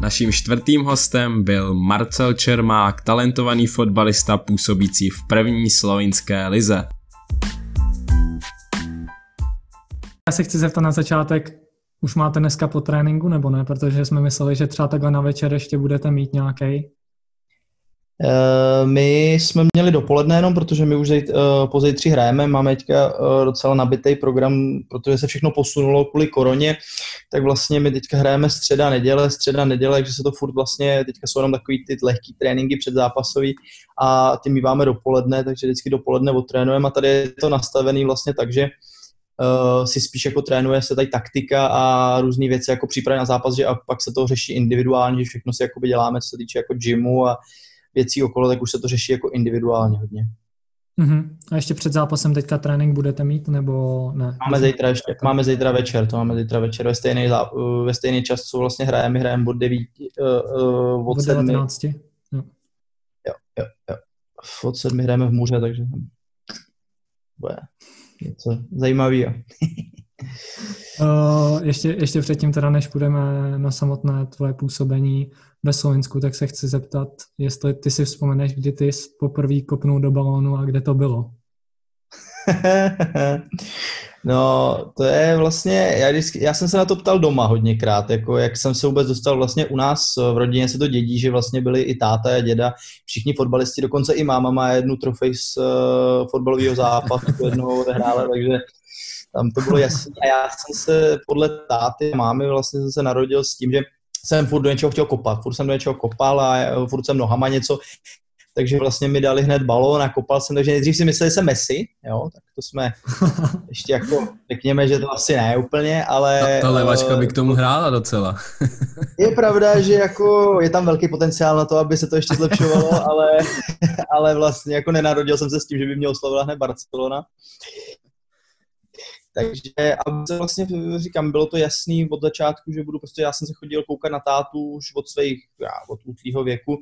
Naším čtvrtým hostem byl Marcel Čermák, talentovaný fotbalista působící v první slovinské lize. Já se chci zeptat na začátek, už máte dneska po tréninku nebo ne? Protože jsme mysleli, že třeba takhle na večer ještě budete mít nějaký. Eh, my jsme měli dopoledne jenom, protože my už zejt, uh, po zítří hrajeme, máme teďka uh, docela nabitý program, protože se všechno posunulo kvůli koroně, tak vlastně my teďka hrajeme středa, neděle, středa, neděle, takže se to furt vlastně, teďka jsou jenom takový ty lehký tréninky předzápasový a ty my máme dopoledne, takže vždycky dopoledne odtrénujeme a tady je to nastavený vlastně tak, že uh, si spíš jako trénuje se tady taktika a různé věci jako přípravy na zápas, že a pak se to řeší individuálně, že všechno si jakoby děláme, co se týče jako gymu a věcí okolo, tak už se to řeší jako individuálně hodně. Uh-huh. A ještě před zápasem teďka trénink budete mít, nebo ne? Máme zítra, ještě, máme zítra večer, to máme zítra večer ve stejný, ve stejný čas, co vlastně hrajeme, my hrajeme od 9, uh, uh, od, od 19. Jo. jo, jo, jo. Od 7 hrajeme v můře, takže bude něco zajímavého. uh, ještě, ještě předtím teda, než půjdeme na samotné tvoje působení ve Slovensku, tak se chci zeptat, jestli ty si vzpomeneš, kdy ty jsi poprvé kopnul do balónu a kde to bylo? no, to je vlastně, já, vždycky, já jsem se na to ptal doma hodněkrát, jako jak jsem se vůbec dostal vlastně u nás v rodině se to dědí, že vlastně byli i táta a děda, všichni fotbalisti, dokonce i máma má jednu trofej z uh, fotbalového zápasu, jednou odehrála, takže tam to bylo jasné. A já jsem se podle táty a mámy vlastně jsem se narodil s tím, že jsem furt do něčeho chtěl kopat, furt jsem do něčeho kopal a furt jsem nohama něco, takže vlastně mi dali hned balón a kopal jsem, takže nejdřív si mysleli, že jsem Messi, jo, tak to jsme ještě jako, řekněme, že to asi ne úplně, ale... Ta, ta levačka by k tomu hrála docela. je pravda, že jako je tam velký potenciál na to, aby se to ještě zlepšovalo, ale, ale vlastně jako nenarodil jsem se s tím, že by mě oslavila hned Barcelona. Takže a vlastně říkám, bylo to jasný od začátku, že budu prostě, já jsem se chodil koukat na tátu už od svých, já, od útlýho věku,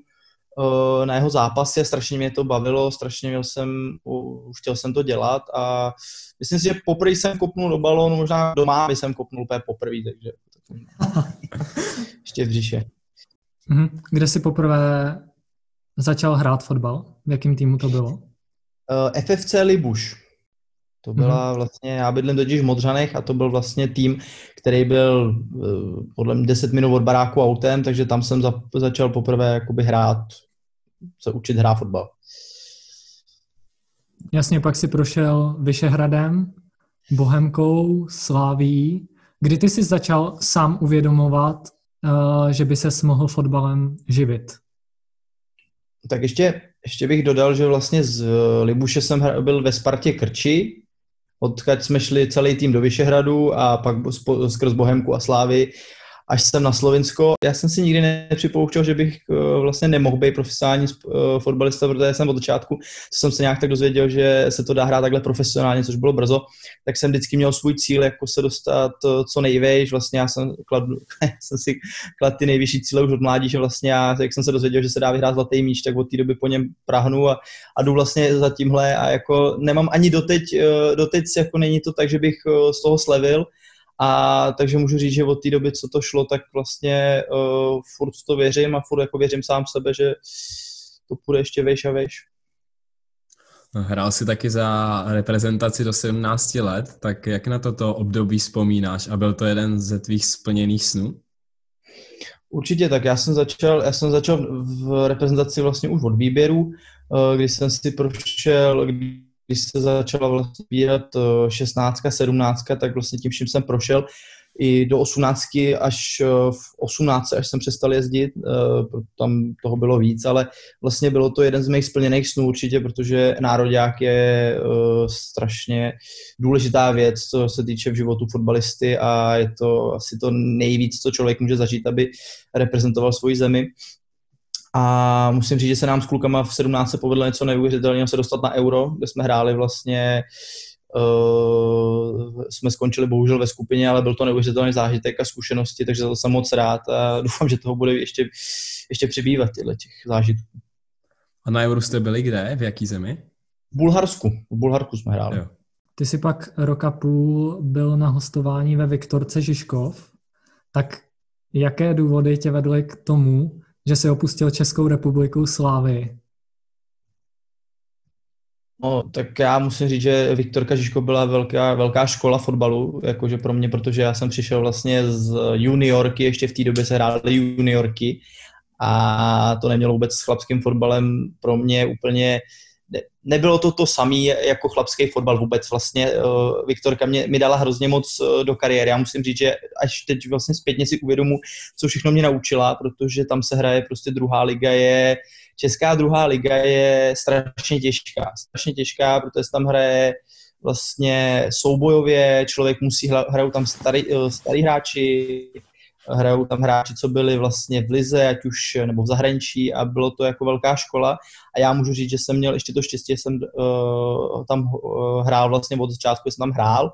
eh, na jeho zápasy, strašně mě to bavilo, strašně měl jsem, už chtěl jsem to dělat a myslím si, že poprvé jsem kopnul do balónu, možná doma jsem kopnul úplně poprvé, takže ještě v břiše. Mhm. Kde jsi poprvé začal hrát fotbal? V jakém týmu to bylo? Eh, FFC Libuš. To byla mm-hmm. vlastně, já bydlím totiž v Modřanech a to byl vlastně tým, který byl uh, podle mě 10 minut od baráku autem, takže tam jsem za, začal poprvé jakoby hrát, se učit hrát fotbal. Jasně, pak si prošel Vyšehradem, Bohemkou, Sláví. Kdy ty jsi začal sám uvědomovat, uh, že by se mohl fotbalem živit? Tak ještě, ještě bych dodal, že vlastně z Libuše jsem byl ve Spartě Krči, odkud jsme šli celý tým do Vyšehradu a pak skrz Bohemku a Slávy až jsem na Slovinsko. Já jsem si nikdy nepřipouštěl, že bych uh, vlastně nemohl být profesionální uh, fotbalista, protože jsem od začátku, jsem se nějak tak dozvěděl, že se to dá hrát takhle profesionálně, což bylo brzo, tak jsem vždycky měl svůj cíl, jako se dostat uh, co nejvejš. Vlastně já jsem, klad, jsem si klad ty nejvyšší cíle už od mládí, že vlastně já, jak jsem se dozvěděl, že se dá vyhrát zlatý míč, tak od té doby po něm prahnu a, a jdu vlastně za tímhle a jako nemám ani doteď, doteď jako není to tak, že bych z toho slevil, a takže můžu říct, že od té doby, co to šlo, tak vlastně uh, furt to věřím a furt jako věřím sám sebe, že to půjde ještě vejš a vejš. Hrál si taky za reprezentaci do 17 let, tak jak na toto období vzpomínáš a byl to jeden ze tvých splněných snů? Určitě, tak já jsem začal, já jsem začal v reprezentaci vlastně už od výběru, eh, když jsem si prošel, když se začala vlastně bírat 16, 17, tak vlastně tím vším jsem prošel i do 18 až eh, v 18, až jsem přestal jezdit, eh, tam toho bylo víc, ale vlastně bylo to jeden z mých splněných snů určitě, protože nároďák je eh, strašně důležitá věc, co se týče v životu fotbalisty a je to asi to nejvíc, co člověk může zažít, aby reprezentoval svoji zemi. A musím říct, že se nám s klukama v 17 se povedlo něco neuvěřitelného se dostat na euro, kde jsme hráli vlastně Uh, jsme skončili bohužel ve skupině, ale byl to neuvěřitelný zážitek a zkušenosti, takže za to jsem moc rád a doufám, že toho bude ještě, ještě přibývat těchto těch zážitků. A na Euro jste byli kde? V jaký zemi? V Bulharsku. V Bulharsku jsme hráli. Jo. Ty jsi pak roka půl byl na hostování ve Viktorce Žižkov. Tak jaké důvody tě vedly k tomu, že jsi opustil Českou republiku Slávy? No, tak já musím říct, že Viktorka Žižko byla velká, velká škola fotbalu, jakože pro mě, protože já jsem přišel vlastně z juniorky, ještě v té době se hrály juniorky a to nemělo vůbec s chlapským fotbalem pro mě úplně nebylo to to samé jako chlapský fotbal vůbec. Vlastně uh, Viktorka mě, mi dala hrozně moc uh, do kariéry. Já musím říct, že až teď vlastně zpětně si uvědomu, co všechno mě naučila, protože tam se hraje prostě druhá liga je, česká druhá liga je strašně těžká. Strašně těžká, protože tam hraje vlastně soubojově, člověk musí, hrát tam starý, uh, starý hráči, hrajou tam hráči, co byli vlastně v Lize, ať už nebo v zahraničí a bylo to jako velká škola. A já můžu říct, že jsem měl ještě to štěstí, že jsem uh, tam uh, hrál vlastně od začátku, jsem tam hrál.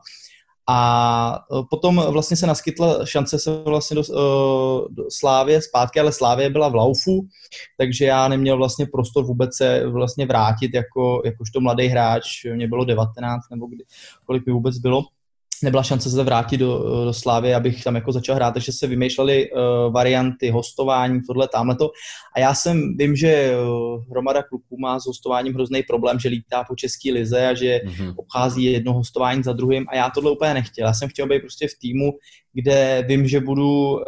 A uh, potom vlastně se naskytla šance se vlastně do, uh, do Slávě zpátky, ale Slávě byla v Laufu, takže já neměl vlastně prostor vůbec se vlastně vrátit jako, jakožto mladý hráč, mě bylo 19 nebo kdy, kolik mi vůbec bylo nebyla šance se vrátit do, do Slávy, abych tam jako začal hrát, takže se vymýšlely uh, varianty hostování, tohle, tamhle A já jsem, vím, že uh, hromada kluků má s hostováním hrozný problém, že lítá po české lize a že mm-hmm. obchází jedno hostování za druhým a já tohle úplně nechtěl. Já jsem chtěl být prostě v týmu, kde vím, že budu uh,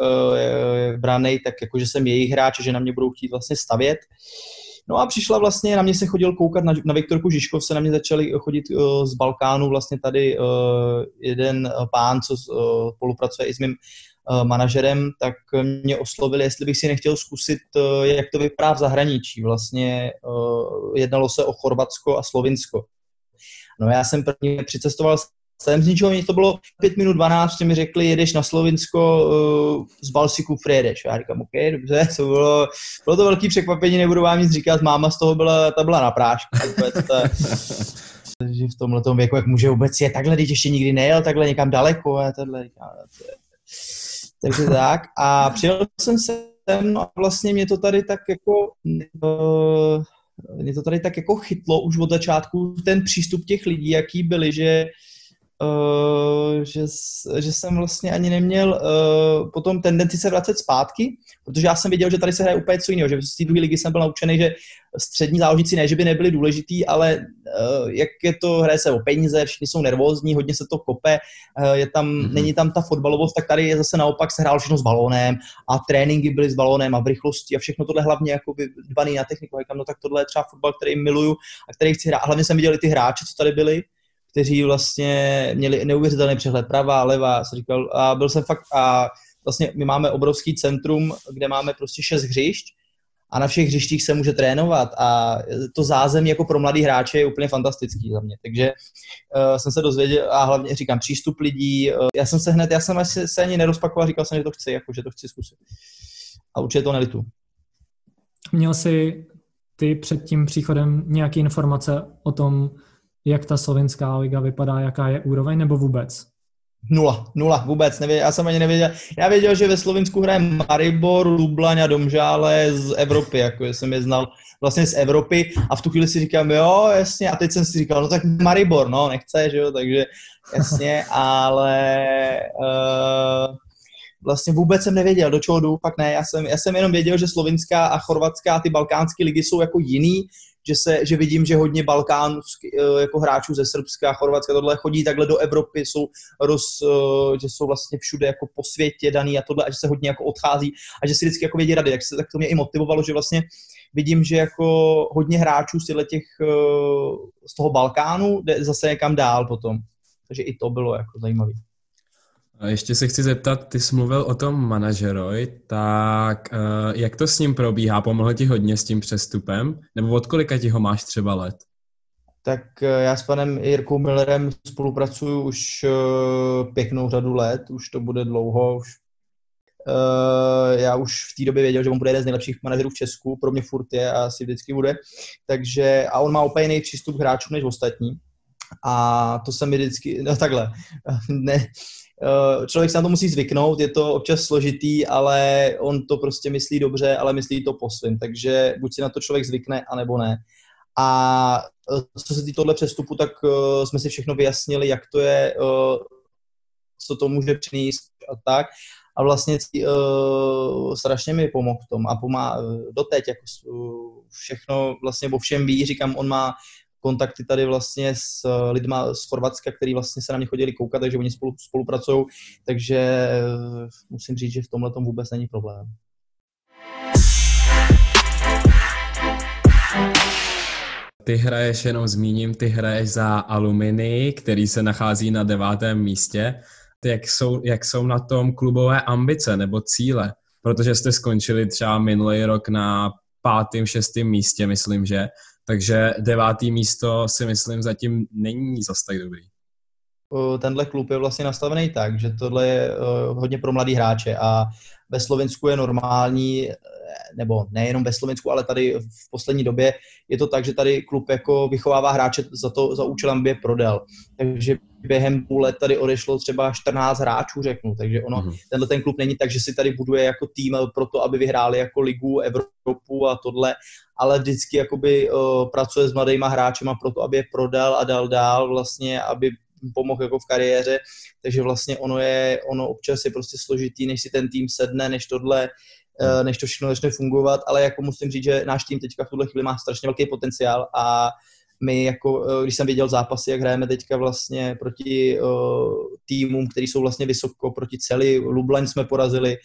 branej, tak jako, že jsem jejich hráč, že na mě budou chtít vlastně stavět. Uh, No a přišla vlastně, na mě se chodil koukat na, na Viktorku Žižkov, se na mě začali chodit uh, z Balkánu vlastně tady uh, jeden pán, co uh, spolupracuje i s mým manažerem, tak mě oslovili, jestli bych si nechtěl zkusit, jak to vypadá v zahraničí. Vlastně jednalo se o Chorvatsko a Slovinsko. No já jsem první přicestoval jsem z ničeho nic, to bylo 5 minut 12, mi řekli, jedeš na Slovinsko, uh, z Balsiku přijedeš. Já říkám, OK, dobře, to bylo, bylo to velký překvapení, nebudu vám nic říkat, máma z toho byla, ta byla na prášku. že v tomhle věku, jak může vůbec je takhle, když ještě nikdy nejel takhle někam daleko. A tohle, takže tak. A přijel jsem sem, no a vlastně mě to tady tak jako uh, mě to tady tak jako chytlo už od začátku ten přístup těch lidí, jaký byli, že Uh, že, že jsem vlastně ani neměl uh, potom tendenci se vracet zpátky, protože já jsem věděl, že tady se hraje úplně co jiného, že z té druhé ligy jsem byl naučený, že střední záložníci ne, že by nebyli důležitý, ale uh, jak je to, hraje se o peníze, všichni jsou nervózní, hodně se to kope, uh, je tam, mm-hmm. není tam ta fotbalovost, tak tady je zase naopak se hrál všechno s balónem a tréninky byly s balónem a v rychlosti a všechno tohle hlavně jako dbaný na techniku, říkám, no tak tohle je třeba fotbal, který miluju a který chci hrát. A hlavně jsem viděl i ty hráče, co tady byli, kteří vlastně měli neuvěřitelný přehled pravá, levá, jsem říkal, a byl jsem fakt, a vlastně my máme obrovský centrum, kde máme prostě šest hřišť a na všech hřištích se může trénovat a to zázemí jako pro mladý hráče je úplně fantastický za mě. Takže uh, jsem se dozvěděl a hlavně říkám přístup lidí. Uh, já jsem se hned, já jsem asi se ani nerozpakoval, říkal jsem, že to chci, jako, že to chci zkusit. A určitě to nelitu. Měl jsi ty před tím příchodem nějaké informace o tom, jak ta slovenská liga vypadá, jaká je úroveň, nebo vůbec? Nula, nula, vůbec. Nevěděl, já jsem ani nevěděl. Já věděl, že ve Slovensku hraje Maribor, Lublaň a Domžále z Evropy, jako jsem je znal vlastně z Evropy a v tu chvíli si říkám, jo, jasně, a teď jsem si říkal, no tak Maribor, no, nechce, že jo, takže jasně, ale uh, vlastně vůbec jsem nevěděl, do čeho jdu, pak ne, já jsem, já jsem jenom věděl, že slovinská a chorvatská, ty balkánské ligy jsou jako jiný, že, se, že vidím, že hodně Balkánů eh, jako hráčů ze Srbska, Chorvatska, tohle chodí takhle do Evropy, jsou roz, eh, že jsou vlastně všude jako po světě daný a tohle, a že se hodně jako odchází a že si vždycky jako vědí rady, tak, se, tak to mě i motivovalo, že vlastně vidím, že jako hodně hráčů z těch eh, z toho Balkánu jde zase někam dál potom. Takže i to bylo jako zajímavé. A ještě se chci zeptat, ty jsi mluvil o tom manažeroj, tak uh, jak to s ním probíhá? Pomohl ti hodně s tím přestupem? Nebo od kolika ti ho máš třeba let? Tak uh, já s panem Jirkou Millerem spolupracuju už uh, pěknou řadu let, už to bude dlouho, už já už v té době věděl, že on bude jeden z nejlepších manažerů v Česku, pro mě furt je a asi vždycky bude. Takže, a on má úplně jiný přístup k hráčům než ostatní. A to se mi vždycky, no takhle, ne, Eh, člověk se na to musí zvyknout, je to občas složitý, ale on to prostě myslí dobře, ale myslí to po svým, takže buď si na to člověk zvykne, anebo ne. A eh, co se týče tohle přestupu, tak uh, jsme si všechno vyjasnili, jak to je, co to může přinést a tak. a vlastně uh, strašně mi pomohl v tom a pomá doteď jako všechno vlastně o všem ví, říkám, on má kontakty tady vlastně s lidma z Chorvatska, který vlastně se na mě chodili koukat, takže oni spolu, spolupracují, takže musím říct, že v tomhle tom vůbec není problém. Ty hraješ, jenom zmíním, ty hraješ za Aluminy, který se nachází na devátém místě. Jak jsou, jak jsou na tom klubové ambice nebo cíle? Protože jste skončili třeba minulý rok na pátém, šestém místě, myslím, že. Takže devátý místo si myslím zatím není zas tak dobrý. Tenhle klub je vlastně nastavený tak, že tohle je hodně pro mladý hráče a ve Slovensku je normální nebo nejenom ve Slovensku, ale tady v poslední době je to tak, že tady klub jako vychovává hráče za to, za účelem, aby je prodal. Takže během půl let tady odešlo třeba 14 hráčů, řeknu. Takže ono, mm-hmm. tenhle ten klub není tak, že si tady buduje jako tým pro to, aby vyhráli jako ligu, Evropu a tohle, ale vždycky jakoby uh, pracuje s mladýma hráčema pro to, aby je prodal a dal dál vlastně, aby pomohl jako v kariéře, takže vlastně ono je, ono občas je prostě složitý, než si ten tým sedne, než tohle než to všechno začne fungovat, ale jako musím říct, že náš tým teďka v tuhle chvíli má strašně velký potenciál a my jako, eh, když jsem viděl zápasy, jak hrajeme teďka vlastně proti uh, týmům, který jsou vlastně vysoko, proti celý, Lublaň jsme porazili,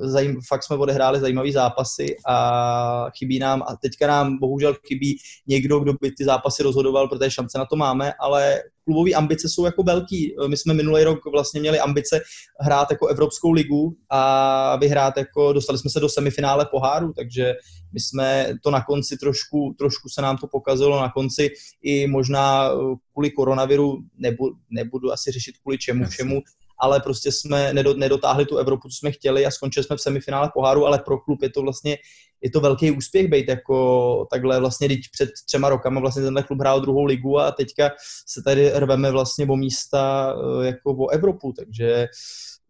zajím, fakt jsme odehráli zajímavé zápasy a chybí nám, a teďka nám bohužel chybí někdo, kdo by ty zápasy rozhodoval, protože šance na to máme, ale klubové ambice jsou jako velký. My jsme minulý rok vlastně měli ambice hrát jako Evropskou ligu a vyhrát jako, dostali jsme se do semifinále poháru, takže my jsme to na konci trošku, trošku se nám to pokazilo na konci i možná kvůli koronaviru, nebudu, nebudu asi řešit kvůli čemu všemu, ale prostě jsme nedotáhli tu Evropu, co jsme chtěli a skončili jsme v semifinále poháru, ale pro klub je to vlastně je to velký úspěch být jako takhle vlastně, teď před třema rokama vlastně tenhle klub hrál druhou ligu a teďka se tady rveme vlastně o místa eh, jako o Evropu, takže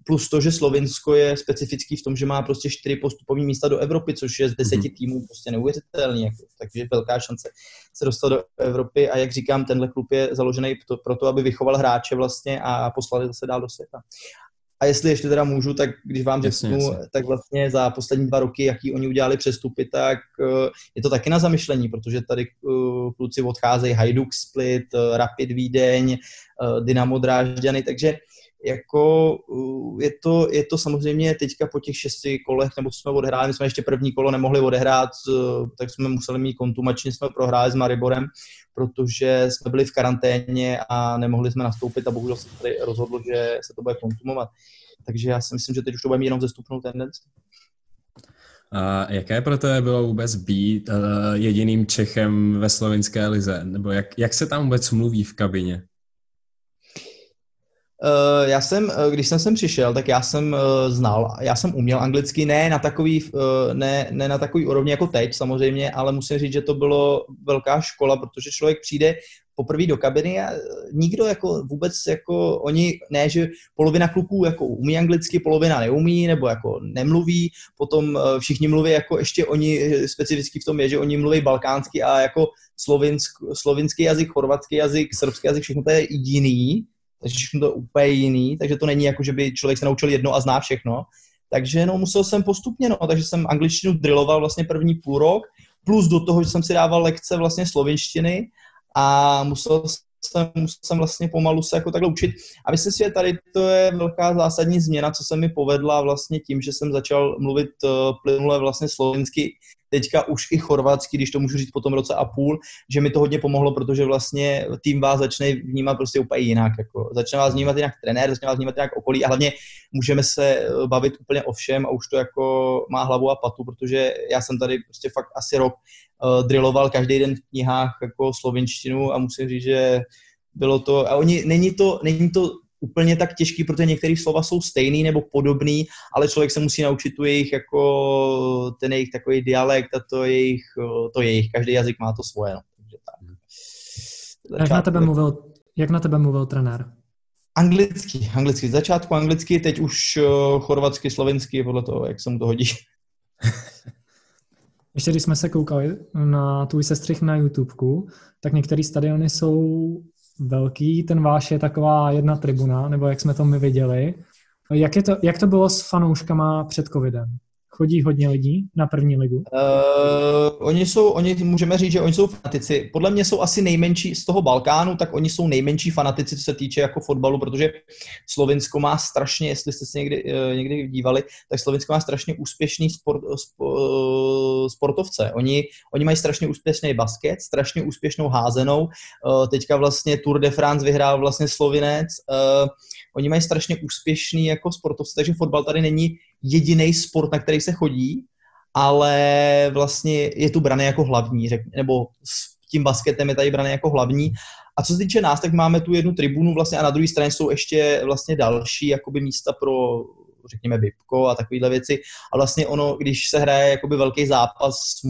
plus to, že Slovinsko je specifický v tom, že má prostě čtyři postupové místa do Evropy, což je z deseti mhm. týmů prostě neuvěřitelný, jako, takže velká šance se dostat do Evropy a jak říkám, tenhle klub je založený pro to, aby vychoval hráče vlastně a poslali zase dál do světa. A jestli ještě teda můžu, tak když vám řeknu, tak vlastně za poslední dva roky, jaký oni udělali přestupy, tak uh, je to taky na zamyšlení, protože tady uh, kluci odcházejí Hajduk Split, uh, Rapid Vídeň, Dynamo Drážďany, takže jako je to, je to samozřejmě teďka po těch šesti kolech, nebo jsme odehráli, my jsme ještě první kolo nemohli odehrát, tak jsme museli mít kontumačně, jsme prohráli s Mariborem, protože jsme byli v karanténě a nemohli jsme nastoupit a bohužel se tady rozhodlo, že se to bude kontumovat. Takže já si myslím, že teď už to bude mít jenom zestupnou tendenci. A jaké pro tebe bylo vůbec být uh, jediným Čechem ve slovinské lize? Nebo jak, jak se tam vůbec mluví v kabině? Uh, já jsem, uh, když jsem sem přišel, tak já jsem uh, znal, já jsem uměl anglicky, ne na takový, ne, ne na takový úrovni jako teď samozřejmě, ale musím říct, že to bylo velká škola, protože člověk přijde poprvé do kabiny a nikdo jako vůbec jako oni, ne, že polovina kluků jako umí anglicky, polovina neumí nebo jako nemluví, potom všichni mluví jako ještě oni specificky v tom je, že oni mluví balkánsky a jako slovinsk, slovinský jazyk, chorvatský jazyk, srbský jazyk, všechno to je jiný, takže všechno to je úplně jiný, takže to není jako, že by člověk se naučil jedno a zná všechno. Takže no, musel jsem postupně, no, takže jsem angličtinu drilloval vlastně první půl rok, plus do toho, že jsem si dával lekce vlastně slovinštiny a musel jsem, musel jsem vlastně pomalu se jako takhle učit. A myslím si, že tady to je velká zásadní změna, co se mi povedla vlastně tím, že jsem začal mluvit uh, plynule vlastně slovensky teďka už i chorvatsky, když to můžu říct po tom roce a půl, že mi to hodně pomohlo, protože vlastně tým vás začne vnímat prostě úplně jinak. Jako. Začne vás vnímat jinak trenér, začne vás vnímat jinak okolí a hlavně můžeme se eh, bavit úplně o všem a už to jako má hlavu a patu, protože já jsem tady prostě fakt asi rok uh, drilloval každý den v knihách jako slovenštinu a musím říct, že bylo to, a oni, není to, není to úplně tak těžký, protože některé slova jsou stejný nebo podobný, ale člověk se musí naučit tu jejich jako ten jejich takový dialekt a to jejich, to jejich, každý jazyk má to svoje. No. Takže tak. Jak na, tebe mluvil, jak na tebe mluvil trenér? Anglicky, anglicky. Z začátku anglicky, teď už chorvatsky, slovensky, podle toho, jak se mu to hodí. Ještě když jsme se koukali na tvůj sestřih na YouTubeku, tak některé stadiony jsou velký, ten váš je taková jedna tribuna, nebo jak jsme to my viděli. Jak, je to, jak to bylo s fanouškama před covidem? Chodí hodně lidí na první ligu? Uh, oni jsou, oni můžeme říct, že oni jsou fanatici. Podle mě jsou asi nejmenší z toho Balkánu, tak oni jsou nejmenší fanatici, co se týče jako fotbalu, protože Slovinsko má strašně, jestli jste se někdy, uh, někdy dívali, tak Slovinsko má strašně úspěšný sport, uh, sportovce. Oni, oni mají strašně úspěšný basket, strašně úspěšnou házenou. Teďka vlastně Tour de France vyhrál vlastně Slovinec. Oni mají strašně úspěšný jako sportovce, takže fotbal tady není jediný sport, na který se chodí, ale vlastně je tu braný jako hlavní, řek, nebo s tím basketem je tady braný jako hlavní. A co se týče nás, tak máme tu jednu tribunu vlastně a na druhé straně jsou ještě vlastně další jakoby místa pro řekněme Bibko a takovéhle věci. A vlastně ono, když se hraje jakoby velký zápas s,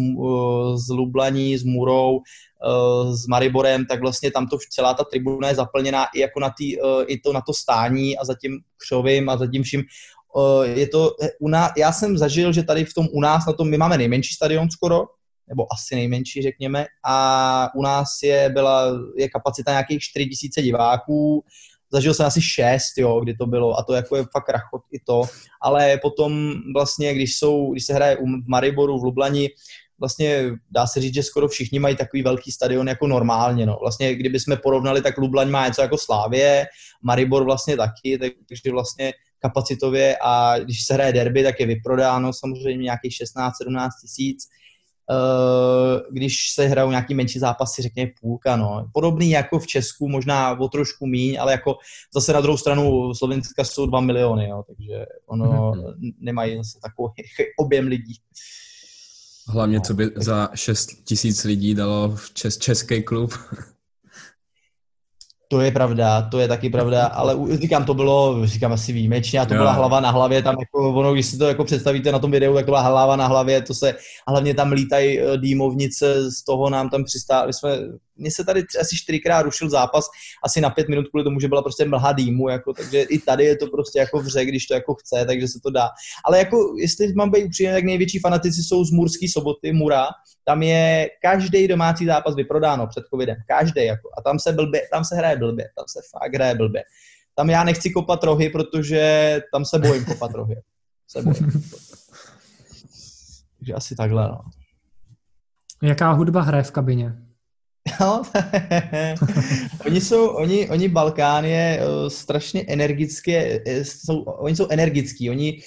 s Lublaní, s Murou, eh, s Mariborem, tak vlastně tam to celá ta tribuna je zaplněná i jako na, tý, eh, i to, na to stání a za tím křovým a za tím vším je to, u nás, já jsem zažil, že tady v tom u nás na tom, my máme nejmenší stadion skoro, nebo asi nejmenší, řekněme, a u nás je, byla, je kapacita nějakých 4000 diváků, zažil jsem asi 6, jo, kdy to bylo, a to jako je fakt rachot i to, ale potom vlastně, když, jsou, když se hraje u Mariboru v Lublani, vlastně dá se říct, že skoro všichni mají takový velký stadion jako normálně. No. Vlastně, kdyby jsme porovnali, tak Lublaň má něco jako Slávě, Maribor vlastně taky, takže vlastně kapacitově a když se hraje derby, tak je vyprodáno samozřejmě nějakých 16-17 tisíc. Eh, když se hrajou nějaký menší zápasy, řekněme půlka, no. Podobný jako v Česku, možná o trošku míň, ale jako zase na druhou stranu Slovenska jsou 2 miliony, jo, takže ono mm-hmm. nemají zase takový objem lidí. Hlavně, co by za 6 tisíc lidí dalo v čes, český klub. To je pravda, to je taky pravda, ale říkám, to bylo, říkám asi výjimečně, a to jo. byla hlava na hlavě, tam jako ono, když si to jako představíte na tom videu, tak to byla hlava na hlavě, to se, a hlavně tam lítají eh, dýmovnice, z toho nám tam přistáli, jsme mně se tady asi čtyřikrát rušil zápas, asi na pět minut kvůli tomu, že byla prostě mlha dýmu, jako, takže i tady je to prostě jako vře, když to jako chce, takže se to dá. Ale jako, jestli mám být upřímně, tak největší fanatici jsou z Murský soboty, Mura, tam je každý domácí zápas vyprodáno před covidem, každý jako, a tam se blbě, tam se hraje blbě, tam se fakt hraje blbě. Tam já nechci kopat rohy, protože tam se bojím kopat rohy. Se bojím. Takže asi takhle, no. Jaká hudba hraje v kabině? No, oni jsou, oni, oni Balkán je uh, strašně energické, eh, jsou, oni jsou energický, oni,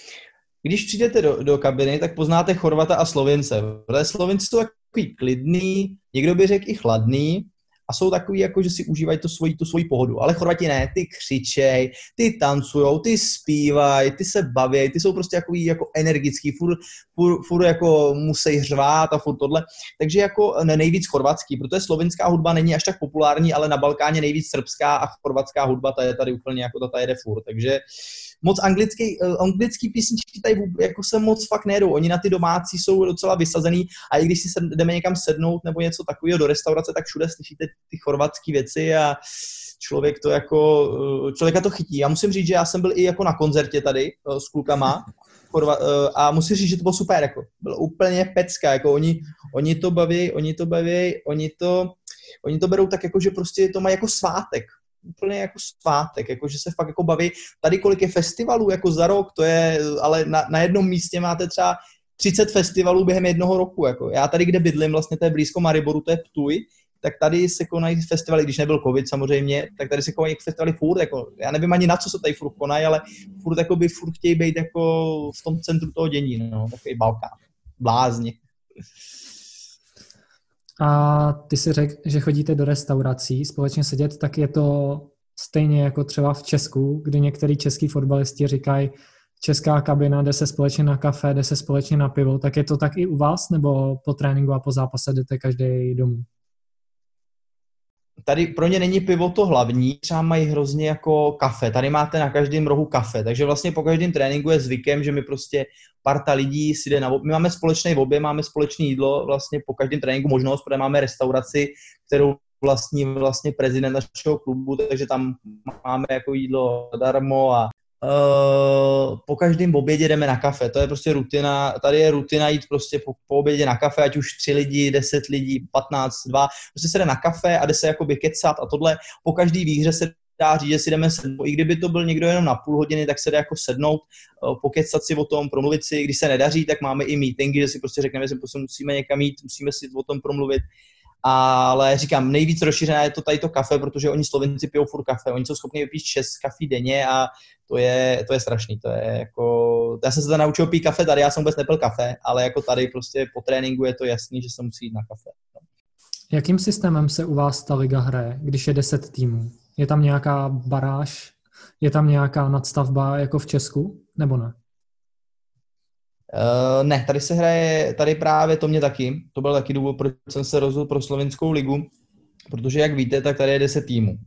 když přijdete do, do kabiny, tak poznáte Chorvata a Slovince. Slovinci jsou takový klidný, někdo by řekl i chladný, a jsou takový, jako že si užívají to svoji, tu svoji pohodu. Ale Chorvati ne, ty křičej, ty tancujou, ty zpívají, ty se baví, ty jsou prostě jako, jako energický, furt, furt, furt jako musí hřvát a furt tohle. Takže jako nejvíc chorvatský, protože slovinská hudba není až tak populární, ale na Balkáně nejvíc srbská a chorvatská hudba, ta je tady úplně jako ta, ta jede furt. Takže moc anglický, uh, anglický písničky tady jako se moc fakt nejedou. Oni na ty domácí jsou docela vysazený a i když si jdeme někam sednout nebo něco takového do restaurace, tak všude slyšíte ty chorvatské věci a člověk to jako, uh, člověka to chytí. Já musím říct, že já jsem byl i jako na koncertě tady uh, s klukama a musím říct, že to bylo super, jako, bylo úplně pecka, jako oni, oni to baví, oni to baví, oni to, oni to berou tak jako, že prostě to mají jako svátek, úplně jako svátek, jako že se fakt jako baví. Tady kolik je festivalů jako za rok, to je, ale na, na jednom místě máte třeba 30 festivalů během jednoho roku. Jako. Já tady, kde bydlím, vlastně to je blízko Mariboru, to je Ptuj, tak tady se konají festivaly, když nebyl covid samozřejmě, tak tady se konají festivaly furt, jako, já nevím ani na co se tady furt konají, ale furt, jako by furt chtějí být jako v tom centru toho dění, no, takový Balkán, blázni. A ty si řekl, že chodíte do restaurací společně sedět, tak je to stejně jako třeba v Česku, kdy některý český fotbalisti říkají, česká kabina, jde se společně na kafe, jde se společně na pivo, tak je to tak i u vás, nebo po tréninku a po zápase jdete každý domů? Tady pro ně není pivo to hlavní, třeba mají hrozně jako kafe. Tady máte na každém rohu kafe, takže vlastně po každém tréninku je zvykem, že my prostě parta lidí si jde na My máme společné obě, máme společné jídlo vlastně po každém tréninku možnost, protože máme restauraci, kterou vlastní vlastně prezident našeho klubu, takže tam máme jako jídlo zadarmo a Uh, po každém obědě jdeme na kafe, to je prostě rutina, tady je rutina jít prostě po, po obědě na kafe, ať už tři lidi, deset lidí, patnáct, dva, prostě se jde na kafe a jde se jakoby kecat a tohle, po každý výhře se dá říct, že si jdeme sednout. I kdyby to byl někdo jenom na půl hodiny, tak se dá jako sednout, eh, pokecat si o tom, promluvit si. Když se nedaří, tak máme i meetingy, že si prostě řekneme, že prostě musíme někam jít, musíme si o tom promluvit. Ale říkám, nejvíc rozšířené je to tady to kafe, protože oni Slovenci pijou furt kafe. Oni jsou schopni vypít 6 kafí denně a to je, to je strašný. To je jako, já jsem se to naučil pít kafe tady, já jsem vůbec nepil kafe, ale jako tady prostě po tréninku je to jasný, že se musí jít na kafe. Jakým systémem se u vás ta liga hraje, když je 10 týmů? Je tam nějaká baráž? Je tam nějaká nadstavba jako v Česku? Nebo ne? Uh, ne, tady se hraje, tady právě to mě taky, to byl taky důvod, proč jsem se rozhodl pro slovenskou ligu, protože jak víte, tak tady je 10 týmů.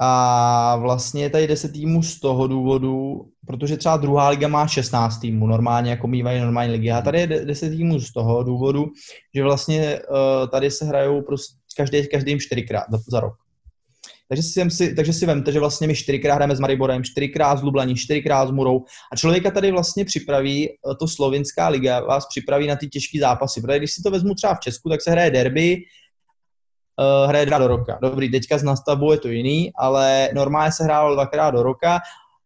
A vlastně je tady 10 týmů z toho důvodu, protože třeba druhá liga má 16 týmů, normálně jako mývají normální ligy. A tady je 10 týmů z toho důvodu, že vlastně uh, tady se hrajou prostě každý, každým čtyřikrát za rok. Takže si, si, takže si vemte, že vlastně my čtyřikrát hrajeme s Mariborem, čtyřikrát s Lublaní, čtyřikrát s Murou a člověka tady vlastně připraví, eh, to slovinská liga vás připraví na ty těžké zápasy. Protože když si to vezmu třeba v Česku, tak se hraje derby, uh, hraje dva do roka. Dobrý, teďka z nastavu je to jiný, ale normálně se hrálo dvakrát do roka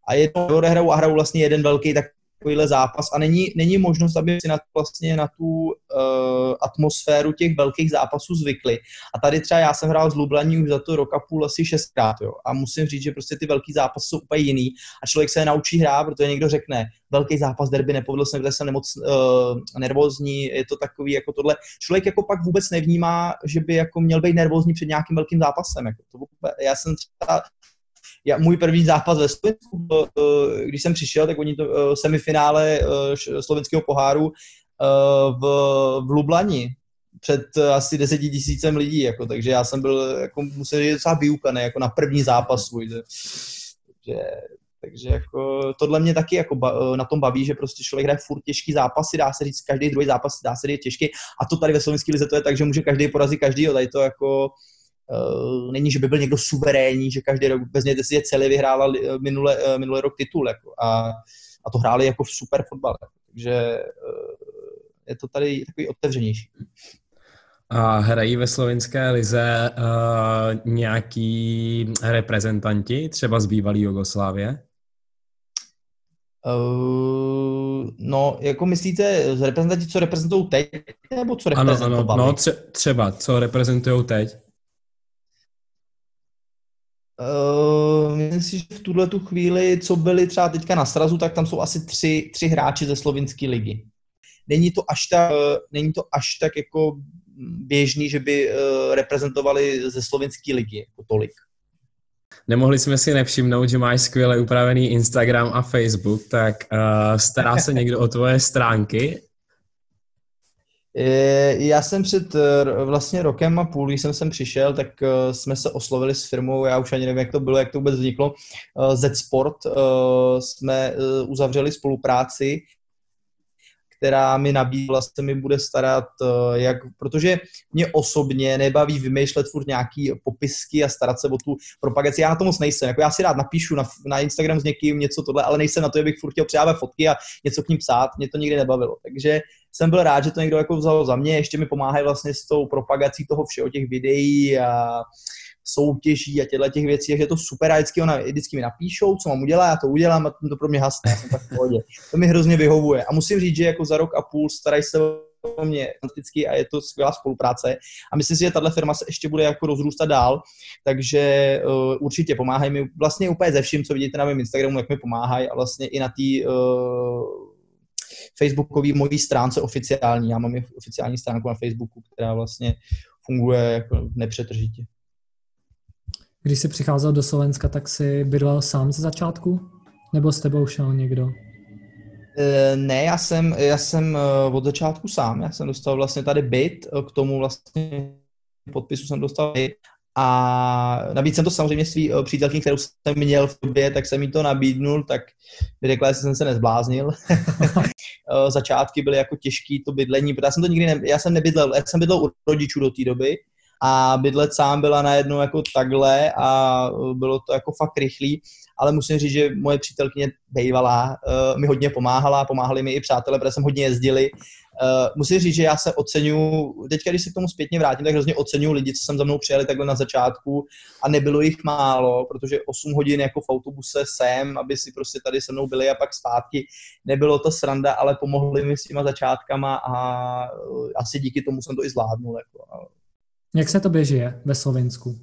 a jednou odehrajou a hrajou vlastně jeden velký tak takovýhle zápas a není, není možnost, aby si na, vlastně na tu uh, atmosféru těch velkých zápasů zvykli. A tady třeba já jsem hrál z Lublaní už za to roka půl asi šestkrát, jo. A musím říct, že prostě ty velký zápasy jsou úplně jiný a člověk se je naučí hrát, protože někdo řekne, velký zápas derby nepovedl se, protože jsem nemoc uh, nervózní, je to takový jako tohle. Člověk jako pak vůbec nevnímá, že by jako měl být nervózní před nějakým velkým zápasem. Jako to, já jsem třeba já, můj první zápas ve Slovensku, když jsem přišel, tak oni to eh, semifinále eh, slovenského poháru eh, v, v Lublani před asi deseti tisícem lidí, jako, takže já jsem byl, jako, musel říct, docela vyukaný, jako na první zápas svůj. Takže, takže jako, tohle mě taky jako na tom baví, že prostě člověk hraje furt těžký zápasy, dá se říct, každý druhý zápas dá se říct těžký. A to tady ve slovenské lize to je tak, že může každý porazit každýho. Tady to jako není, že by byl někdo suverénní, že každý rok, vezměte si, že celý vyhrála minule, uh, minulý rok titul, jako, a, a to hráli jako v super fotbal. Jako, takže uh, je to tady takový otevřenější. A hrají ve slovenské lize uh, nějaký reprezentanti, třeba z bývalé Jugoslávie? Uh, no, jako myslíte, z reprezentanti, co reprezentují teď, nebo co reprezentovali? Ano, ano, no, tře- třeba, co reprezentují teď? Uh, myslím si, že v tuhle tu chvíli, co byli třeba teďka na srazu, tak tam jsou asi tři, tři hráči ze slovinské ligy. Není to až tak, není to až tak jako běžný, že by uh, reprezentovali ze slovinské ligy jako tolik. Nemohli jsme si nevšimnout, že máš skvěle upravený Instagram a Facebook, tak uh, stará se někdo o tvoje stránky já jsem před eh, vlastně rokem a půl, když jsem sem přišel, tak eh, jsme se oslovili s firmou, já už ani nevím, jak to bylo, jak to vůbec vzniklo, eh, Z Sport. Jsme uzavřeli spolupráci která mi nabídla, vlastně mi bude starat, eh, jak, protože mě osobně nebaví vymýšlet furt nějaký popisky a starat se o tu propagaci. Já na to moc nejsem. Jako já si rád napíšu na, na Instagram s někým něco tohle, ale nejsem na to, abych furt chtěl přidávat fotky a něco k ním psát. Mě to nikdy nebavilo. Takže jsem byl rád, že to někdo jako vzal za mě. Ještě mi pomáhají vlastně s tou propagací toho všeho, těch videí a soutěží a těchto těch věcí, takže je to super a vždycky, ona, vždycky mi napíšou, co mám udělat, já to udělám a to pro mě hasne, jsem tak v pohodě. To mi hrozně vyhovuje. A musím říct, že jako za rok a půl starají se o mě fantasticky a je to skvělá spolupráce. A myslím si, že tahle firma se ještě bude jako rozrůstat dál, takže uh, určitě pomáhají mi vlastně úplně ze vším, co vidíte na mém Instagramu, jak mi pomáhají a vlastně i na té uh, facebookové mojí stránce oficiální. Já mám oficiální stránku na Facebooku, která vlastně funguje jako nepřetržitě. Když jsi přicházel do Slovenska, tak jsi bydlel sám ze začátku? Nebo s tebou šel někdo? E, ne, já jsem, já jsem e, od začátku sám. Já jsem dostal vlastně tady byt, e, k tomu vlastně podpisu jsem dostal byt. A navíc jsem to samozřejmě svý přítelkyni, kterou jsem měl v době, tak jsem jí to nabídnul, tak mi řekla, že jsem se nezbláznil. Začátky byly jako těžký to bydlení, protože já jsem to nikdy ne, já jsem nebydlel, já jsem bydlel u rodičů do té doby, a bydlet sám byla najednou jako takhle a bylo to jako fakt rychlý, ale musím říct, že moje přítelkyně bývalá uh, mi hodně pomáhala, pomáhali mi i přátelé, protože jsem hodně jezdili, Uh, musím říct, že já se oceňuji, teďka když se k tomu zpětně vrátím, tak hrozně oceňuji lidi, co jsem za mnou přijeli takhle na začátku a nebylo jich málo, protože 8 hodin jako v autobuse sem, aby si prostě tady se mnou byli a pak zpátky. Nebylo to sranda, ale pomohli mi s těma začátkama a uh, asi díky tomu jsem to i zvládnul. Jako. Jak se to běží ve Slovensku?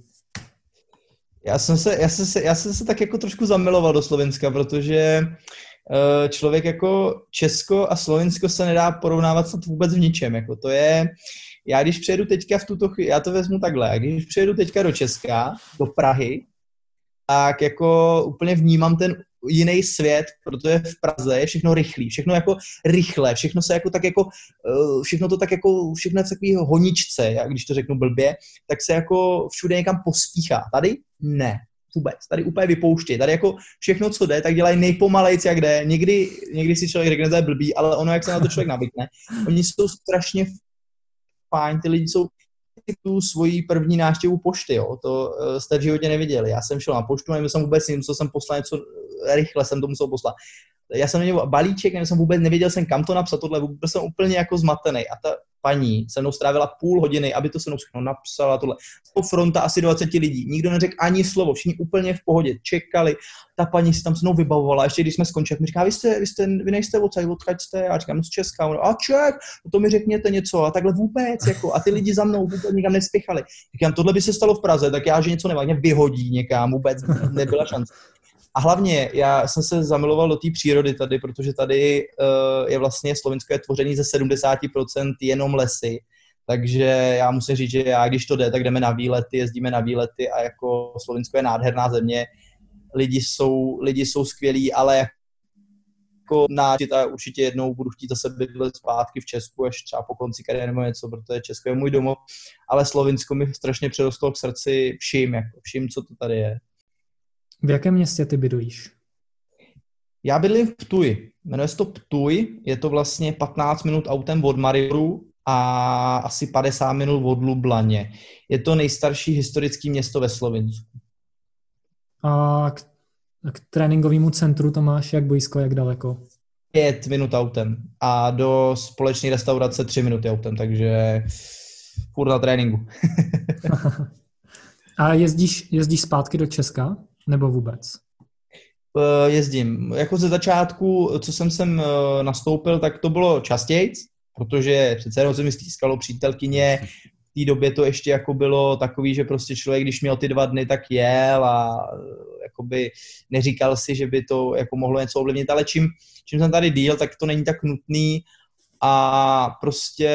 Já jsem, se, já, jsem se, já jsem se tak jako trošku zamiloval do Slovenska, protože uh, člověk jako Česko a Slovensko se nedá porovnávat snad vůbec v ničem. Jako to je, já když přijedu teďka v tuto chvíli, já to vezmu takhle, když přijedu teďka do Česka, do Prahy, tak jako úplně vnímám ten jiný svět, protože v Praze je všechno rychlý, všechno jako rychle, všechno se jako tak jako, eh, všechno to tak jako, všechno je takový honičce, jak když to řeknu blbě, tak se jako všude někam pospíchá. Tady ne, vůbec. Tady úplně vypouští. Tady jako všechno, co jde, tak dělají nejpomalejc, jak jde. Někdy, někdy si člověk řekne, že je blbý, ale ono, jak se na to člověk navykne. Oni jsou strašně fajn, ty lidi jsou tu svoji první návštěvu pošty, jo. to uh, jste v životě neviděli. Já jsem šel na poštu, nevím, jsem vůbec nic, co jsem poslal, něco rychle jsem to musel poslat. Já jsem neměl balíček, jsem vůbec nevěděl jsem, kam to napsat, tohle, byl jsem úplně jako zmatený. A ta paní se mnou strávila půl hodiny, aby to se mnou všechno napsala, tohle. To fronta asi 20 lidí, nikdo neřekl ani slovo, všichni úplně v pohodě, čekali, ta paní se tam se mnou vybavovala, ještě když jsme skončili, mi říká, vy, jste, vy, jste, vy nejste odsaď, odkaď jste, já říkám, no z Česka, a Ček, no to mi řekněte něco, a takhle vůbec, jako, a ty lidi za mnou vůbec nikam nespěchali. Říkám, tohle by se stalo v Praze, tak já, že něco nevadně vyhodí někam, vůbec nebyla šance. A hlavně já jsem se zamiloval do té přírody tady, protože tady uh, je vlastně Slovensko je tvořený ze 70% jenom lesy. Takže já musím říct, že já, když to jde, tak jdeme na výlety, jezdíme na výlety a jako Slovensko je nádherná země. Lidi jsou, lidi jsou skvělí, ale jako na a určitě jednou budu chtít zase bydlet zpátky v Česku, až třeba po konci kariéry nebo něco, protože Česko je můj domov, ale Slovinsko mi strašně přerostlo k srdci vším, jako vším, co to tady je. V jakém městě ty bydlíš? Já bydlím v Ptuji. Jmenuje se to Ptuj, je to vlastně 15 minut autem od Mariboru a asi 50 minut od Lublaně. Je to nejstarší historické město ve Slovinsku. A k, k tréninkovému centru to máš jak blízko, jak daleko? Pět minut autem a do společné restaurace tři minuty autem, takže furt na tréninku. a jezdíš, jezdíš zpátky do Česka? Nebo vůbec? Eh, jezdím. Jako ze začátku, co jsem sem eh, nastoupil, tak to bylo častěji, protože přece jenom se mi stýskalo přítelkyně, v té době to ještě jako bylo takový, že prostě člověk, když měl ty dva dny, tak jel a eh, jakoby neříkal si, že by to jako mohlo něco ovlivnit, ale čím, čím jsem tady díl, tak to není tak nutný a prostě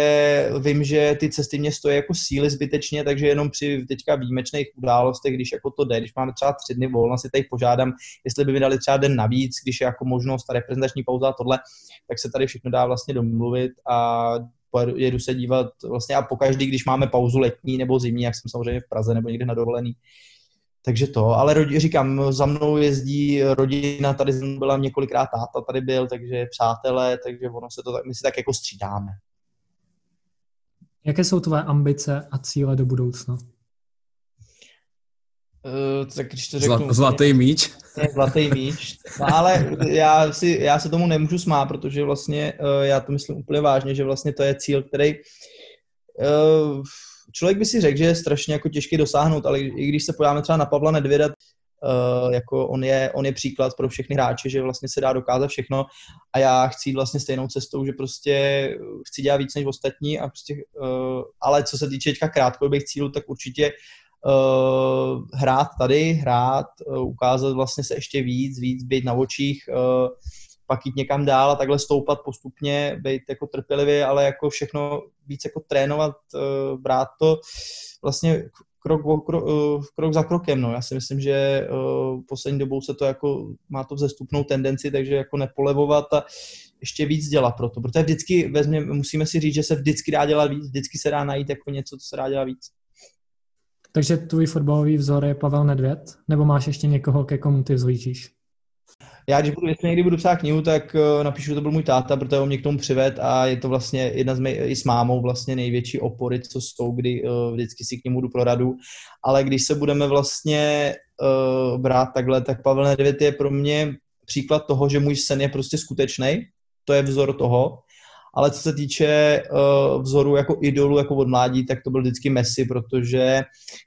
vím, že ty cesty mě stojí jako síly zbytečně, takže jenom při teďka výjimečných událostech, když jako to jde, když máme třeba tři dny volna, si tady požádám, jestli by mi dali třeba den navíc, když je jako možnost a reprezentační pauza a tohle, tak se tady všechno dá vlastně domluvit a jedu se dívat vlastně a pokaždý, když máme pauzu letní nebo zimní, jak jsem samozřejmě v Praze nebo někde na dovolený, takže to, ale rodi, říkám, za mnou jezdí rodina, tady byla několikrát táta, tady byl, takže přátelé, takže ono se to tak, my si tak jako střídáme. Jaké jsou tvoje ambice a cíle do budoucna? Uh, tak když to řeknu... Zlatý míč? Zlatý míč. No ale já, si, já se tomu nemůžu smát, protože vlastně uh, já to myslím úplně vážně, že vlastně to je cíl, který uh, člověk by si řekl, že je strašně jako těžký dosáhnout, ale i když se podíváme třeba na Pavla Nedvěda, uh, jako on je, on je příklad pro všechny hráče, že vlastně se dá dokázat všechno. A já chci jít vlastně stejnou cestou, že prostě chci dělat víc než ostatní a prostě, uh, ale co se týče teďka krátkodobých cílů, tak určitě uh, hrát tady, hrát, uh, ukázat vlastně se ještě víc, víc být na očích, uh, pak jít někam dál a takhle stoupat postupně, být jako trpělivý, ale jako všechno víc jako trénovat, eh, brát to vlastně krok, krok, eh, krok za krokem. No. Já si myslím, že eh, poslední dobou se to jako, má to vzestupnou tendenci, takže jako nepolevovat a ještě víc dělat pro to. Protože vždycky vezmě, musíme si říct, že se vždycky dá dělat víc, vždycky se dá najít jako něco, co se dá dělat víc. Takže tvůj fotbalový vzor je Pavel Nedvěd? Nebo máš ještě někoho, ke komu ty vzlíčíš? Já, když budu, jestli někdy budu psát knihu, tak uh, napíšu, to byl můj táta, protože on mě k tomu přived a je to vlastně jedna z mý, i s mámou vlastně největší opory, co s tou, kdy uh, vždycky si k němu jdu pro radu. Ale když se budeme vlastně uh, brát takhle, tak Pavel Nedvěd je pro mě příklad toho, že můj sen je prostě skutečný. To je vzor toho. Ale co se týče uh, vzoru jako idolu, jako od mládí, tak to byl vždycky Messi, protože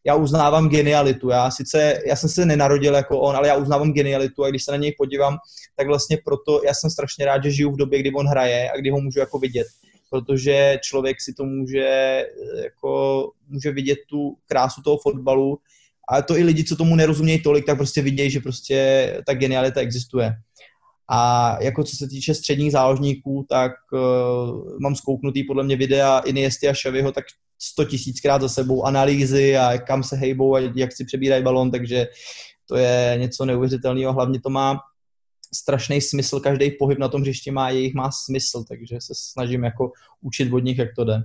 já uznávám genialitu. Já sice, já jsem se nenarodil jako on, ale já uznávám genialitu a když se na něj podívám, tak vlastně proto já jsem strašně rád, že žiju v době, kdy on hraje a kdy ho můžu jako vidět protože člověk si to může, jako, může vidět tu krásu toho fotbalu a to i lidi, co tomu nerozumějí tolik, tak prostě vidějí, že prostě ta genialita existuje. A jako co se týče středních záložníků, tak uh, mám zkouknutý podle mě videa Iniesty a Xaviho tak 100 tisíckrát za sebou, analýzy a kam se hejbou a jak si přebírají balon, takže to je něco neuvěřitelného. Hlavně to má strašný smysl, každý pohyb na tom hřišti má jejich má smysl, takže se snažím jako učit od nich, jak to jde.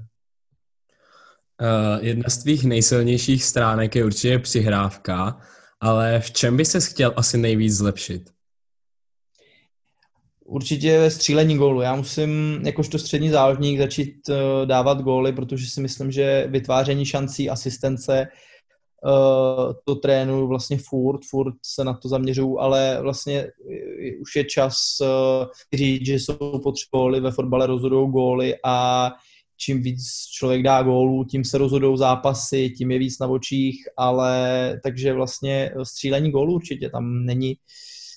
Uh, jedna z tvých nejsilnějších stránek je určitě přihrávka, ale v čem by se chtěl asi nejvíc zlepšit? Určitě ve střílení gólu. Já musím jakožto střední záložník začít uh, dávat góly, protože si myslím, že vytváření šancí, asistence, uh, to trénuju vlastně furt, furt se na to zaměřuju, ale vlastně už je čas uh, říct, že jsou potřeba góly, ve fotbale rozhodují góly a čím víc člověk dá gólů, tím se rozhodou zápasy, tím je víc na očích, ale takže vlastně střílení gólů určitě tam není,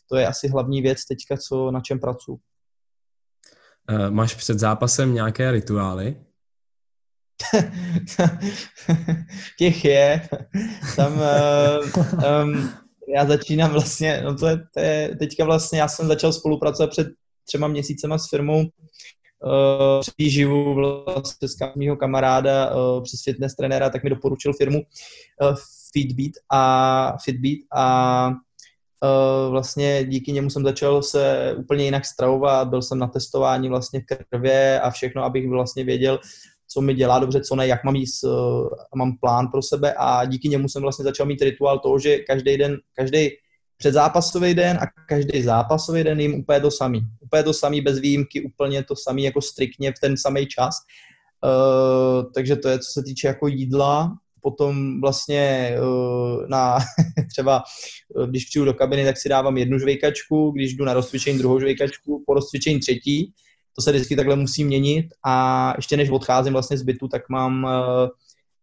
to je asi hlavní věc teďka, co, na čem pracuji. Uh, máš před zápasem nějaké rituály? Těch je. Tam uh, um, já začínám vlastně, no to je, to je, teďka vlastně, já jsem začal spolupracovat před třema měsícema s firmou uh, výživu vlastně z mého kamaráda uh, přes fitness trenéra, tak mi doporučil firmu uh, Fitbeat a Fitbeat a vlastně díky němu jsem začal se úplně jinak stravovat, byl jsem na testování vlastně krvě a všechno, abych vlastně věděl, co mi dělá dobře, co ne, jak mám jíst, uh, mám plán pro sebe a díky němu jsem vlastně začal mít rituál toho, že každý den, každý předzápasový den a každý zápasový den jim úplně to samý. Úplně to samý bez výjimky, úplně to samý jako striktně v ten samý čas. Uh, takže to je, co se týče jako jídla. Potom vlastně uh, na třeba, když přijdu do kabiny, tak si dávám jednu žvejkačku, když jdu na rozcvičení druhou žvejkačku, po rozcvičení třetí. To se vždycky takhle musí měnit a ještě než odcházím vlastně z bytu, tak mám uh,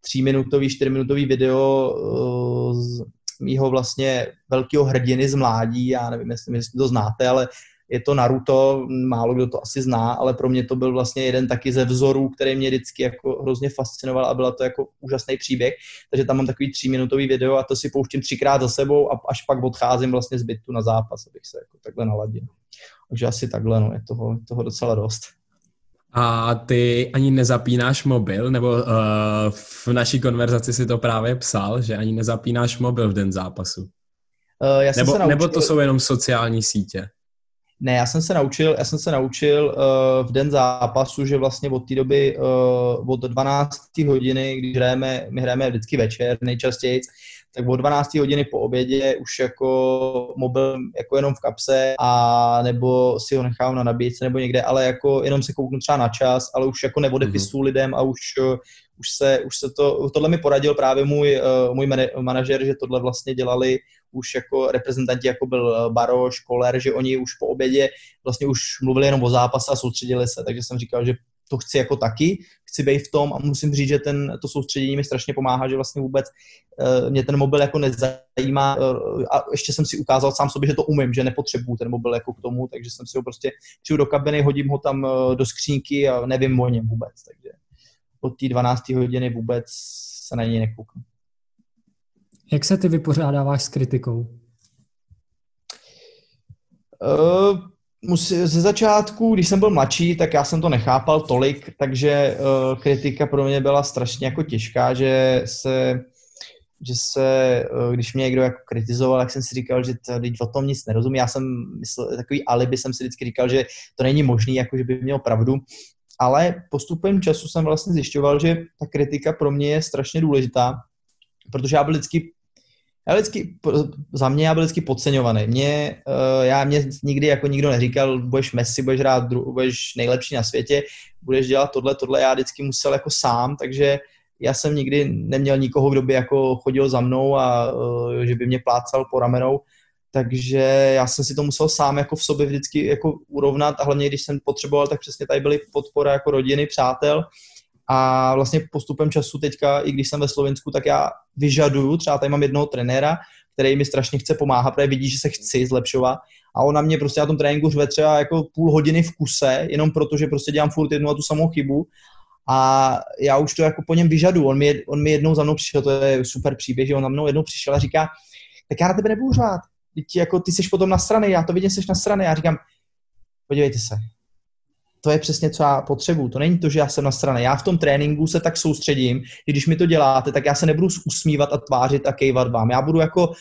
tříminutový, čtyřminutový video uh, mýho vlastně velkého hrdiny z mládí, já nevím, jestli, jestli to znáte, ale je to Naruto, málo kdo to asi zná, ale pro mě to byl vlastně jeden taky ze vzorů, který mě vždycky jako hrozně fascinoval a byla to jako úžasný příběh. Takže tam mám takový tříminutový video a to si pouštím třikrát za sebou a až pak odcházím vlastně z bytu na zápas, abych se jako takhle naladil. Takže asi takhle, no, je toho, toho docela dost. A ty ani nezapínáš mobil, nebo uh, v naší konverzaci si to právě psal, že ani nezapínáš mobil v den zápasu. Uh, já jsem nebo, se naučil... nebo to jsou jenom sociální sítě? Ne, já jsem se naučil, já jsem se naučil uh, v den zápasu, že vlastně od té doby, uh, od 12 hodiny, když hrajeme, my hrajeme vždycky večer nejčastěji, tak od 12 hodiny po obědě už jako mobil jako jenom v kapse a nebo si ho nechám na nabíječce nebo někde, ale jako jenom se kouknu třeba na čas, ale už jako neodepisu mm-hmm. lidem a už, už, se, už se to, tohle mi poradil právě můj, uh, můj manažer, že tohle vlastně dělali už jako reprezentanti, jako byl Baroš, Koler, že oni už po obědě vlastně už mluvili jenom o zápase a soustředili se, takže jsem říkal, že to chci jako taky, chci být v tom a musím říct, že ten, to soustředění mi strašně pomáhá, že vlastně vůbec uh, mě ten mobil jako nezajímá uh, a ještě jsem si ukázal sám sobě, že to umím, že nepotřebuju ten mobil jako k tomu, takže jsem si ho prostě přijdu do kabiny, hodím ho tam uh, do skřínky a nevím o něm vůbec, takže od té 12. hodiny vůbec se na něj nekouknu. Jak se ty vypořádáváš s kritikou? Uh, ze začátku, když jsem byl mladší, tak já jsem to nechápal tolik, takže uh, kritika pro mě byla strašně jako těžká, že se, že se, uh, když mě někdo jako kritizoval, tak jsem si říkal, že teď o tom nic nerozumí. Já jsem myslel, takový alibi jsem si vždycky říkal, že to není možný, jako že by měl pravdu. Ale postupem času jsem vlastně zjišťoval, že ta kritika pro mě je strašně důležitá, protože já byl vždycky já vždycky, za mě já byl vždycky podceňovaný. Mě, uh, já mě nikdy jako nikdo neříkal, budeš Messi, budeš rád, budeš nejlepší na světě, budeš dělat tohle, tohle, já vždycky musel jako sám, takže já jsem nikdy neměl nikoho, kdo by jako chodil za mnou a uh, že by mě plácal po ramenou, takže já jsem si to musel sám jako v sobě vždycky jako urovnat a hlavně když jsem potřeboval, tak přesně tady byly podpora jako rodiny, přátel a vlastně postupem času teďka, i když jsem ve Slovensku, tak já vyžaduju, třeba tady mám jednoho trenéra, který mi strašně chce pomáhat, protože vidí, že se chci zlepšovat a on na mě prostě na tom tréninku řve třeba jako půl hodiny v kuse, jenom proto, že prostě dělám furt jednu a tu samou chybu a já už to jako po něm vyžadu. On mi, on mi jednou za mnou přišel, to je super příběh, že on na mnou jednou přišel a říká, tak já na tebe nebudu řád, ty, jako, ty jsi potom na straně, já to vidím, jsi na straně. Já říkám, podívejte se, to je přesně, co já potřebuju. To není to, že já jsem na straně. Já v tom tréninku se tak soustředím, že když mi to děláte, tak já se nebudu usmívat a tvářit a kejvat vám. Já budu jako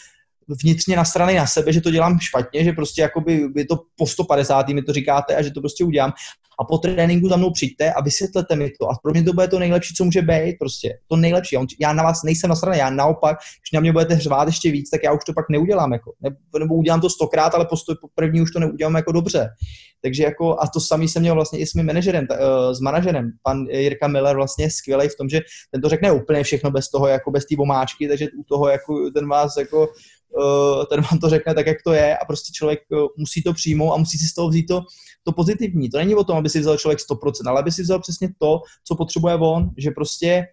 vnitřně na strany na sebe, že to dělám špatně, že prostě jakoby je to po 150. mi to říkáte a že to prostě udělám. A po tréninku za mnou přijďte a vysvětlete mi to. A pro mě to bude to nejlepší, co může být. Prostě to nejlepší. Já na vás nejsem na straně, já naopak, když na mě budete hřvát ještě víc, tak já už to pak neudělám. Jako. Nebo udělám to stokrát, ale po první už to neudělám jako dobře. Takže jako, a to samý jsem měl vlastně i s mým manažerem, uh, s manažerem. Pan Jirka Miller vlastně je skvělý v tom, že ten to řekne úplně všechno bez toho, jako bez té omáčky, takže u toho jako ten vás jako Eh, ten vám to řekne tak, jak to je a prostě člověk eh, musí to přijmout a musí si z toho vzít to, to pozitivní. To není o tom, aby si vzal člověk 100%, ale aby si vzal přesně to, co potřebuje on, že prostě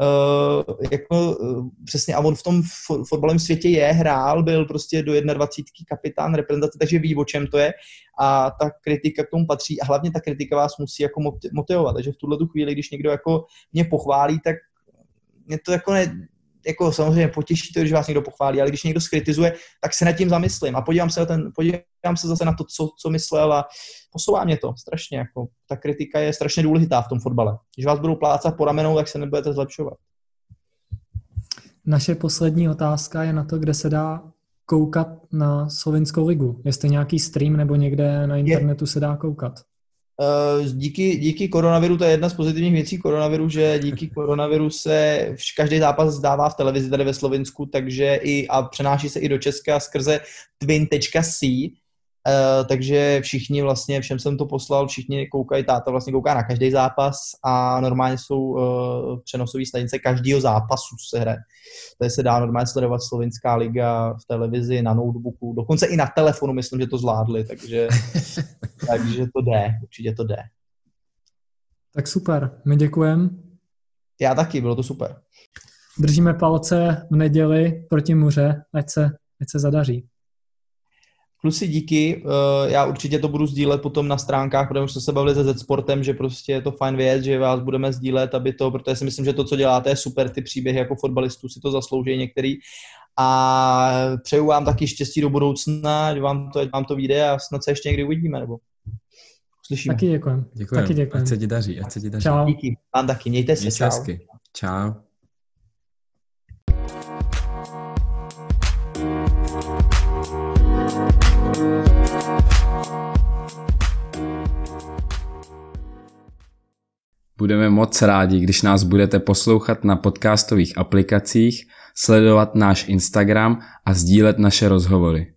Uh, jako, uh, přesně, a on v tom fotbalovém světě je, hrál, byl prostě do 21. kapitán reprezentace, takže ví, o čem to je a ta kritika k tomu patří a hlavně ta kritika vás musí jako motivovat, takže v tuhle tu chvíli, když někdo jako mě pochválí, tak mě to jako ne, jako samozřejmě potěší to, když vás někdo pochválí, ale když někdo skritizuje, tak se nad tím zamyslím a podívám se, na ten, podívám se zase na to, co, co myslel a posouvá mě to strašně. Jako, ta kritika je strašně důležitá v tom fotbale. Když vás budou plácat po ramenou, tak se nebudete zlepšovat. Naše poslední otázka je na to, kde se dá koukat na Slovinskou ligu. Jestli nějaký stream nebo někde na internetu je. se dá koukat. Eh, díky, díky koronaviru, to je jedna z pozitivních věcí koronaviru, že díky koronaviru se každý zápas zdává v televizi tady ve Slovensku, takže i a přenáší se i do Česka skrze twin.c, Uh, takže všichni vlastně, všem jsem to poslal, všichni koukají, táta vlastně kouká na každý zápas a normálně jsou uh, přenosové stanice každého zápasu, co se hraje. Tady se dá normálně sledovat Slovinská liga v televizi, na notebooku, dokonce i na telefonu myslím, že to zvládli, takže, takže to jde, určitě to jde. Tak super, my děkujeme. Já taky, bylo to super. Držíme palce v neděli proti muře, ať se, ať se zadaří. Kluci, díky. Eh, já určitě to budu sdílet potom na stránkách, protože už jsme se bavili se Z-Sportem, že prostě je to fajn věc, že vás budeme sdílet, aby to, protože si myslím, že to, co děláte, je super, ty příběhy jako fotbalistů si to zaslouží některý. A přeju vám taky štěstí do budoucna, že vám to, vám to vyjde a snad se ještě někdy uvidíme, nebo slyšíme. Taky děkujem. Děkujem. Taky děkujem. Ať se ti daří, ať se ti daří. Čau. Díky. Vám taky. Mějte se. Mějte. Čau. Budeme moc rádi, když nás budete poslouchat na podcastových aplikacích, sledovat náš Instagram a sdílet naše rozhovory.